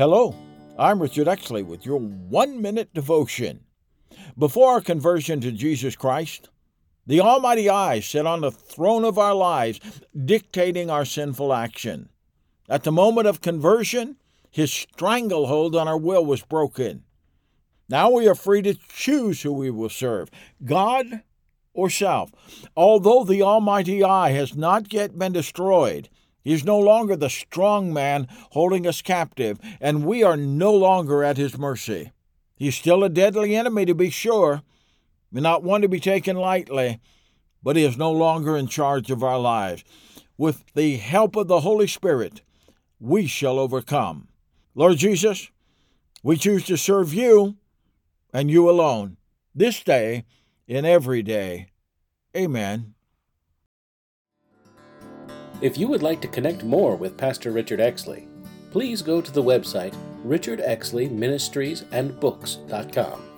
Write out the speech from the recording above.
Hello, I'm Richard Exley with your one minute devotion. Before our conversion to Jesus Christ, the Almighty I sat on the throne of our lives, dictating our sinful action. At the moment of conversion, his stranglehold on our will was broken. Now we are free to choose who we will serve God or self. Although the Almighty I has not yet been destroyed, he is no longer the strong man holding us captive, and we are no longer at his mercy. He is still a deadly enemy, to be sure, and not one to be taken lightly, but he is no longer in charge of our lives. With the help of the Holy Spirit, we shall overcome. Lord Jesus, we choose to serve you and you alone, this day and every day. Amen. If you would like to connect more with Pastor Richard Exley, please go to the website richardexleyministriesandbooks.com.